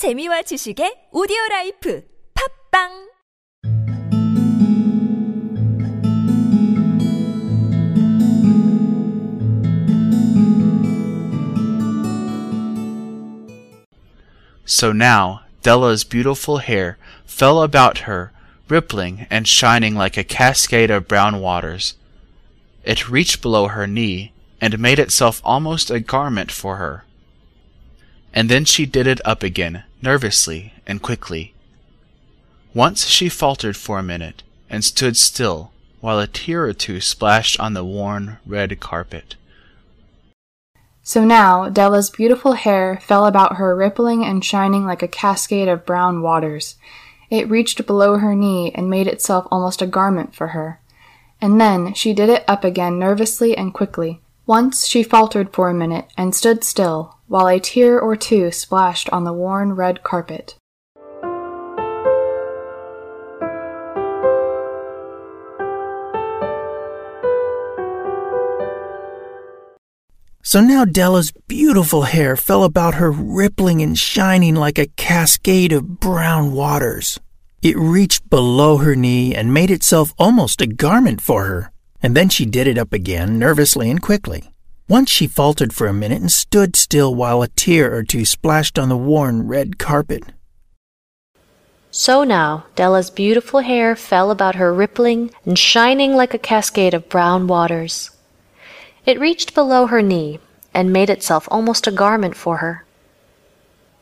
재미와 지식의 오디오 라이프 팝빵 So now Della's beautiful hair fell about her, rippling and shining like a cascade of brown waters. It reached below her knee and made itself almost a garment for her. And then she did it up again, nervously and quickly. Once she faltered for a minute and stood still while a tear or two splashed on the worn red carpet. So now Della's beautiful hair fell about her, rippling and shining like a cascade of brown waters. It reached below her knee and made itself almost a garment for her. And then she did it up again nervously and quickly. Once she faltered for a minute and stood still, while a tear or two splashed on the worn red carpet. So now Della's beautiful hair fell about her, rippling and shining like a cascade of brown waters. It reached below her knee and made itself almost a garment for her. And then she did it up again, nervously and quickly. Once she faltered for a minute and stood still while a tear or two splashed on the worn red carpet. So now Della's beautiful hair fell about her, rippling and shining like a cascade of brown waters. It reached below her knee and made itself almost a garment for her.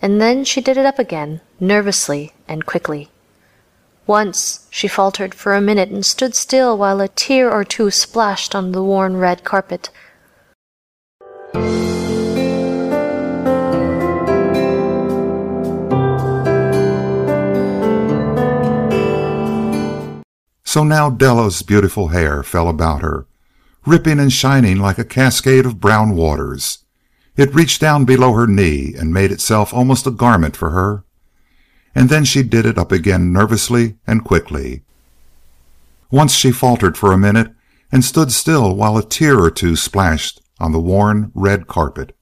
And then she did it up again, nervously and quickly. Once she faltered for a minute and stood still while a tear or two splashed on the worn red carpet. So now Della's beautiful hair fell about her, ripping and shining like a cascade of brown waters. It reached down below her knee and made itself almost a garment for her. And then she did it up again nervously and quickly. Once she faltered for a minute and stood still while a tear or two splashed on the worn red carpet.